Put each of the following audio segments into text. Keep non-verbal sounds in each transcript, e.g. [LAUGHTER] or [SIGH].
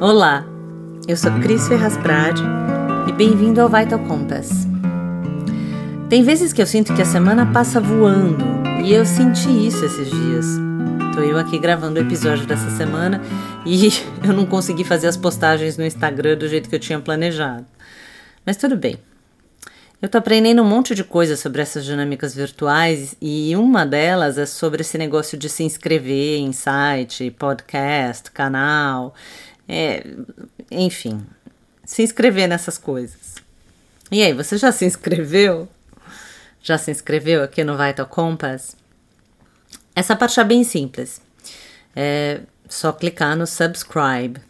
Olá, eu sou Cris Ferraz Prade e bem-vindo ao Vital Compass. Tem vezes que eu sinto que a semana passa voando e eu senti isso esses dias. Tô eu aqui gravando o episódio dessa semana e [LAUGHS] eu não consegui fazer as postagens no Instagram do jeito que eu tinha planejado. Mas tudo bem. Eu tô aprendendo um monte de coisa sobre essas dinâmicas virtuais e uma delas é sobre esse negócio de se inscrever em site, podcast, canal, é, enfim, se inscrever nessas coisas. E aí, você já se inscreveu? Já se inscreveu aqui no Vital Compass? Essa parte é bem simples. É só clicar no subscribe.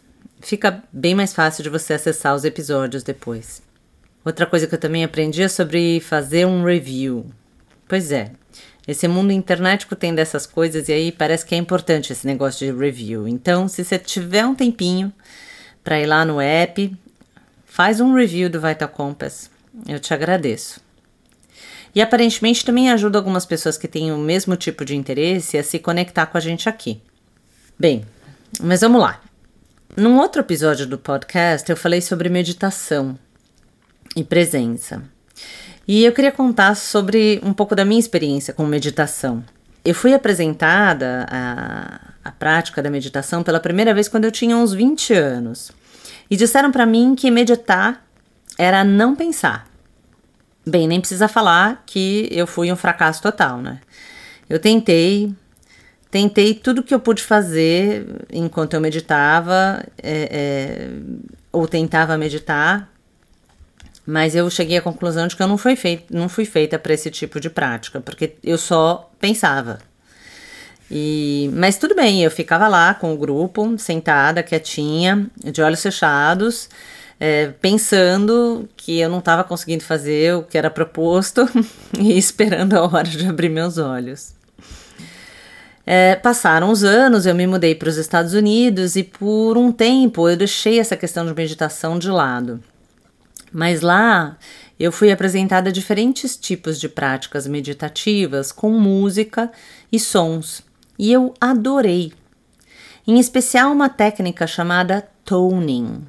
Fica bem mais fácil de você acessar os episódios depois. Outra coisa que eu também aprendi é sobre fazer um review. Pois é, esse mundo internetico tem dessas coisas e aí parece que é importante esse negócio de review. Então, se você tiver um tempinho para ir lá no app, faz um review do Vital Compass. Eu te agradeço. E aparentemente também ajuda algumas pessoas que têm o mesmo tipo de interesse a se conectar com a gente aqui. Bem, mas vamos lá. Num outro episódio do podcast, eu falei sobre meditação e presença. E eu queria contar sobre um pouco da minha experiência com meditação. Eu fui apresentada a prática da meditação pela primeira vez quando eu tinha uns 20 anos. E disseram para mim que meditar era não pensar. Bem, nem precisa falar que eu fui um fracasso total, né? Eu tentei, tentei tudo que eu pude fazer enquanto eu meditava, é, é, ou tentava meditar, mas eu cheguei à conclusão de que eu não fui, fei não fui feita para esse tipo de prática, porque eu só pensava. E, mas tudo bem, eu ficava lá com o grupo, sentada, quietinha, de olhos fechados, é, pensando que eu não estava conseguindo fazer o que era proposto [LAUGHS] e esperando a hora de abrir meus olhos. É, passaram os anos, eu me mudei para os Estados Unidos e por um tempo eu deixei essa questão de meditação de lado. Mas lá eu fui apresentada a diferentes tipos de práticas meditativas com música e sons, e eu adorei. Em especial uma técnica chamada toning.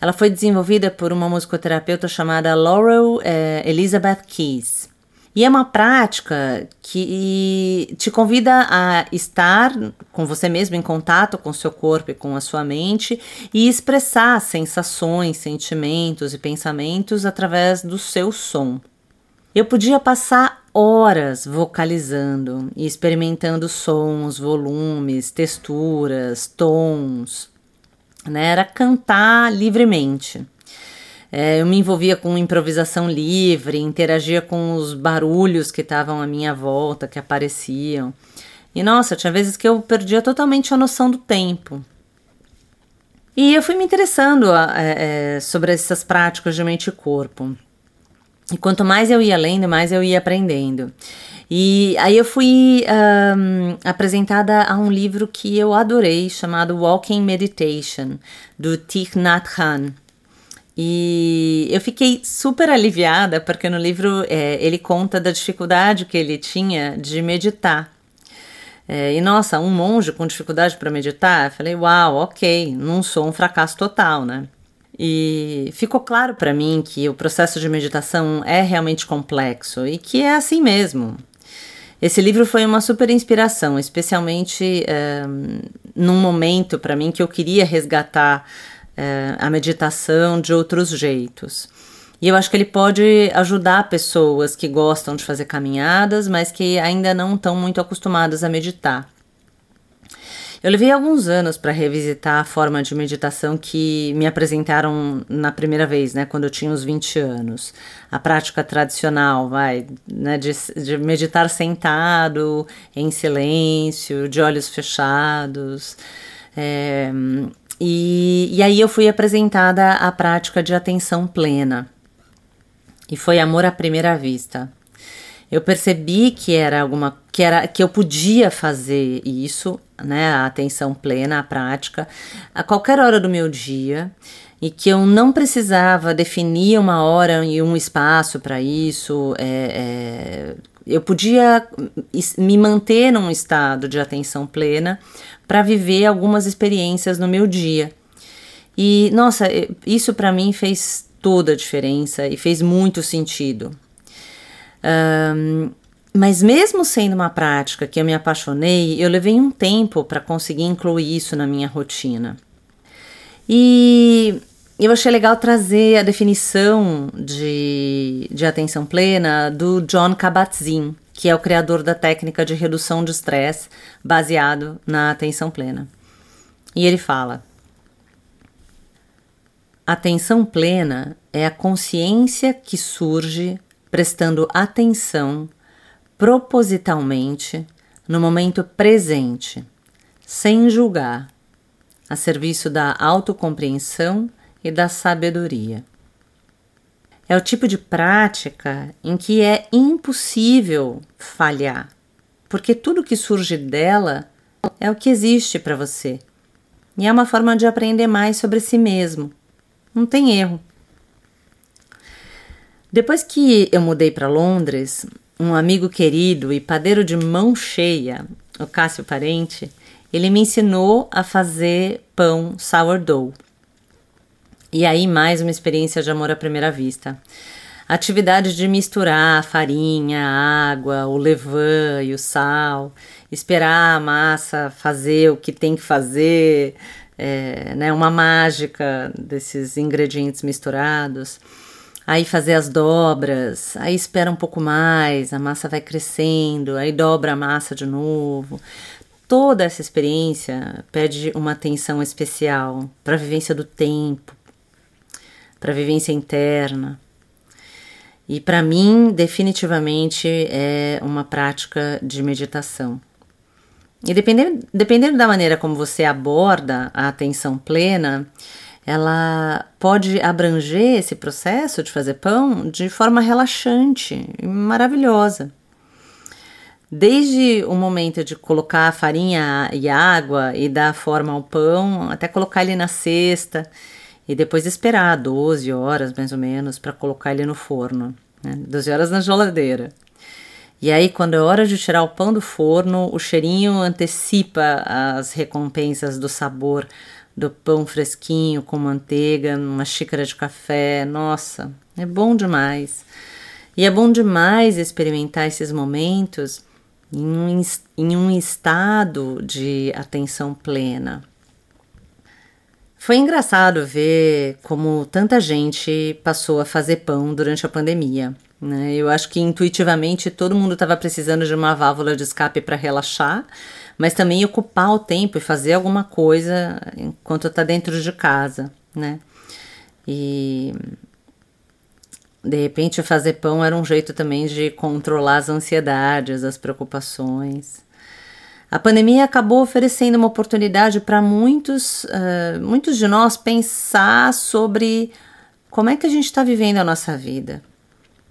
Ela foi desenvolvida por uma musicoterapeuta chamada Laurel eh, Elizabeth Keys. E é uma prática que te convida a estar com você mesmo em contato com o seu corpo e com a sua mente e expressar sensações, sentimentos e pensamentos através do seu som. Eu podia passar horas vocalizando e experimentando sons, volumes, texturas, tons. Né? Era cantar livremente. É, eu me envolvia com improvisação livre, interagia com os barulhos que estavam à minha volta, que apareciam. E nossa, tinha vezes que eu perdia totalmente a noção do tempo. E eu fui me interessando é, é, sobre essas práticas de mente e corpo. E quanto mais eu ia lendo, mais eu ia aprendendo. E aí eu fui um, apresentada a um livro que eu adorei, chamado Walking Meditation, do Thich Nhat Hanh. E eu fiquei super aliviada porque no livro é, ele conta da dificuldade que ele tinha de meditar. É, e nossa, um monge com dificuldade para meditar? Eu falei, uau, ok, não sou um fracasso total, né? E ficou claro para mim que o processo de meditação é realmente complexo e que é assim mesmo. Esse livro foi uma super inspiração, especialmente é, num momento para mim que eu queria resgatar é, a meditação de outros jeitos. E eu acho que ele pode ajudar pessoas que gostam de fazer caminhadas, mas que ainda não estão muito acostumadas a meditar. Eu levei alguns anos para revisitar a forma de meditação que me apresentaram na primeira vez, né, quando eu tinha uns 20 anos. A prática tradicional, vai, né, de, de meditar sentado, em silêncio, de olhos fechados. É, e, e aí eu fui apresentada à prática de atenção plena. E foi amor à primeira vista. Eu percebi que era alguma que era que eu podia fazer isso, né, a atenção plena, a prática, a qualquer hora do meu dia e que eu não precisava definir uma hora e um espaço para isso. É, é, eu podia me manter num estado de atenção plena para viver algumas experiências no meu dia. E nossa, isso para mim fez toda a diferença e fez muito sentido. Um, mas mesmo sendo uma prática que eu me apaixonei, eu levei um tempo para conseguir incluir isso na minha rotina. E eu achei legal trazer a definição de, de atenção plena do John Kabat-Zinn, que é o criador da técnica de redução de estresse baseado na atenção plena. E ele fala: Atenção plena é a consciência que surge prestando atenção propositalmente no momento presente, sem julgar, a serviço da autocompreensão e da sabedoria. É o tipo de prática em que é impossível falhar, porque tudo que surge dela é o que existe para você. E é uma forma de aprender mais sobre si mesmo. Não tem erro. Depois que eu mudei para Londres, um amigo querido e padeiro de mão cheia, o Cássio Parente, ele me ensinou a fazer pão sourdough. E aí, mais uma experiência de amor à primeira vista. A atividade de misturar a farinha, a água, o levain e o sal, esperar a massa fazer o que tem que fazer, é, né, uma mágica desses ingredientes misturados aí fazer as dobras, aí espera um pouco mais, a massa vai crescendo, aí dobra a massa de novo. Toda essa experiência pede uma atenção especial para a vivência do tempo, para a vivência interna. E para mim, definitivamente, é uma prática de meditação. E dependendo, dependendo da maneira como você aborda a atenção plena, ela pode abranger esse processo de fazer pão de forma relaxante e maravilhosa. Desde o momento de colocar a farinha e água e dar forma ao pão, até colocar ele na cesta e depois esperar 12 horas mais ou menos para colocar ele no forno, né? 12 horas na geladeira. E aí, quando é hora de tirar o pão do forno, o cheirinho antecipa as recompensas do sabor do pão fresquinho com manteiga, uma xícara de café. Nossa, é bom demais. E é bom demais experimentar esses momentos em um, em um estado de atenção plena. Foi engraçado ver como tanta gente passou a fazer pão durante a pandemia. Né? Eu acho que intuitivamente todo mundo estava precisando de uma válvula de escape para relaxar mas também ocupar o tempo e fazer alguma coisa enquanto está dentro de casa, né? E de repente fazer pão era um jeito também de controlar as ansiedades, as preocupações. A pandemia acabou oferecendo uma oportunidade para muitos, uh, muitos de nós pensar sobre como é que a gente está vivendo a nossa vida.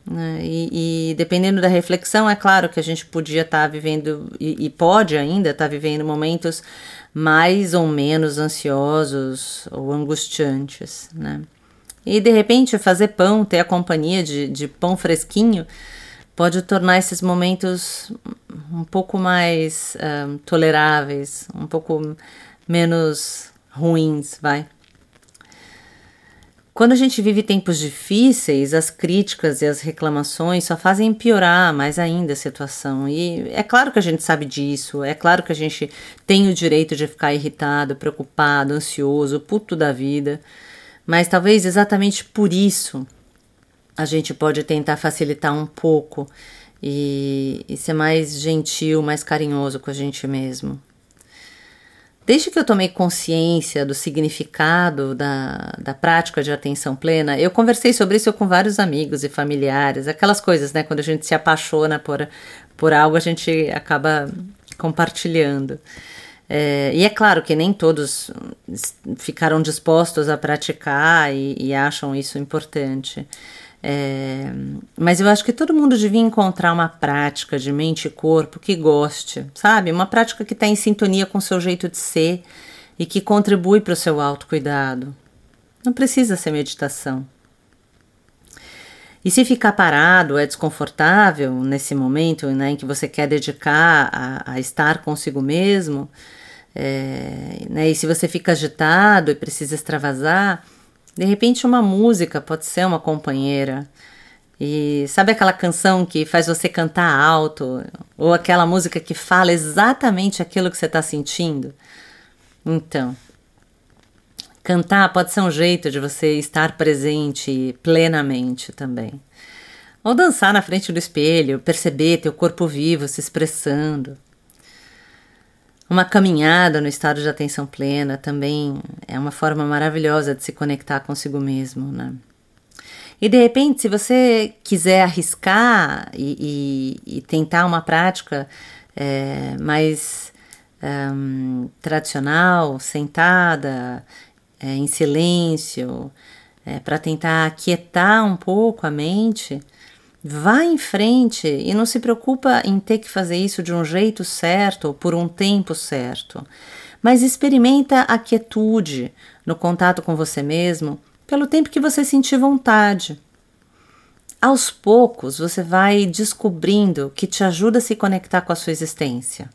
Né? E, e, dependendo da reflexão, é claro que a gente podia estar tá vivendo e, e, pode ainda estar tá vivendo momentos mais ou menos ansiosos ou angustiantes, né? E de repente fazer pão, ter a companhia de, de pão fresquinho, pode tornar esses momentos um pouco mais um, toleráveis, um pouco menos ruins, vai. Quando a gente vive tempos difíceis, as críticas e as reclamações só fazem piorar mais ainda a situação. E é claro que a gente sabe disso, é claro que a gente tem o direito de ficar irritado, preocupado, ansioso, puto da vida. Mas talvez exatamente por isso a gente pode tentar facilitar um pouco e, e ser mais gentil, mais carinhoso com a gente mesmo. Desde que eu tomei consciência do significado da, da prática de atenção plena, eu conversei sobre isso com vários amigos e familiares, aquelas coisas, né? Quando a gente se apaixona por, por algo, a gente acaba compartilhando. É, e é claro que nem todos ficaram dispostos a praticar e, e acham isso importante. É, mas eu acho que todo mundo devia encontrar uma prática de mente e corpo que goste, sabe? Uma prática que está em sintonia com o seu jeito de ser e que contribui para o seu autocuidado. Não precisa ser meditação. E se ficar parado é desconfortável nesse momento né, em que você quer dedicar a, a estar consigo mesmo, É, né? E se você fica agitado e precisa extravasar, de repente uma música pode ser uma companheira. E sabe aquela canção que faz você cantar alto? Ou aquela música que fala exatamente aquilo que você está sentindo? Então, cantar pode ser um jeito de você estar presente plenamente também. Ou dançar na frente do espelho, perceber teu corpo vivo se expressando. Uma caminhada no estado de atenção plena também é uma forma maravilhosa de se conectar consigo mesmo, né? E de repente, se você quiser arriscar e, e, e tentar uma prática é, mais um, tradicional, sentada, é, em silêncio, é, para tentar aquietar um pouco a mente, Vá em frente e não se preocupa em ter que fazer isso de um jeito certo ou por um tempo certo, mas experimenta a quietude no contato com você mesmo pelo tempo que você sentir vontade. Aos poucos você vai descobrindo que te ajuda a se conectar com a sua existência.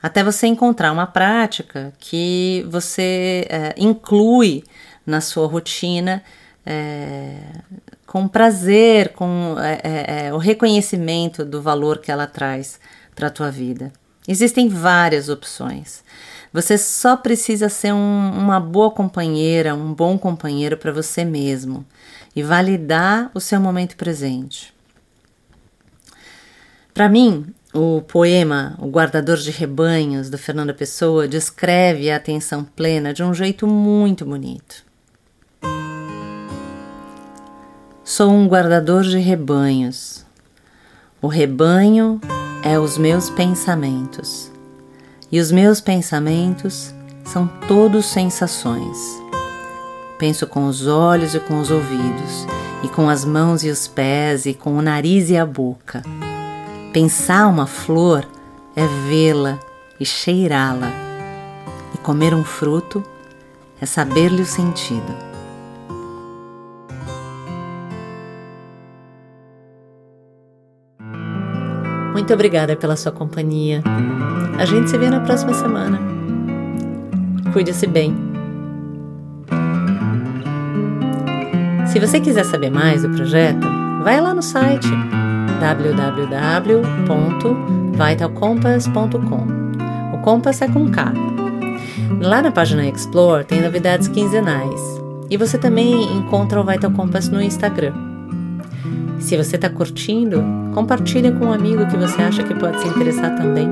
Até você encontrar uma prática que você é, inclui na sua rotina é, com prazer, com é, é, é, o reconhecimento do valor que ela traz para a tua vida. Existem várias opções. Você só precisa ser um, uma boa companheira, um bom companheiro para você mesmo e validar o seu momento presente. Para mim, o poema O Guardador de Rebanhos, do Fernando Pessoa, descreve a atenção plena de um jeito muito bonito. Sou um guardador de rebanhos. O rebanho é os meus pensamentos. E os meus pensamentos são todos sensações. Penso com os olhos e com os ouvidos, e com as mãos e os pés, e com o nariz e a boca. Pensar uma flor é vê-la e cheirá-la, e comer um fruto é saber-lhe o sentido. Muito obrigada pela sua companhia. A gente se vê na próxima semana. Cuide-se bem. Se você quiser saber mais do projeto, vai lá no site www.vitalcompass.com. O Compass é com K. Lá na página Explore tem novidades quinzenais. E você também encontra o Vital Compass no Instagram. Se você está curtindo, compartilhe com um amigo que você acha que pode se interessar também.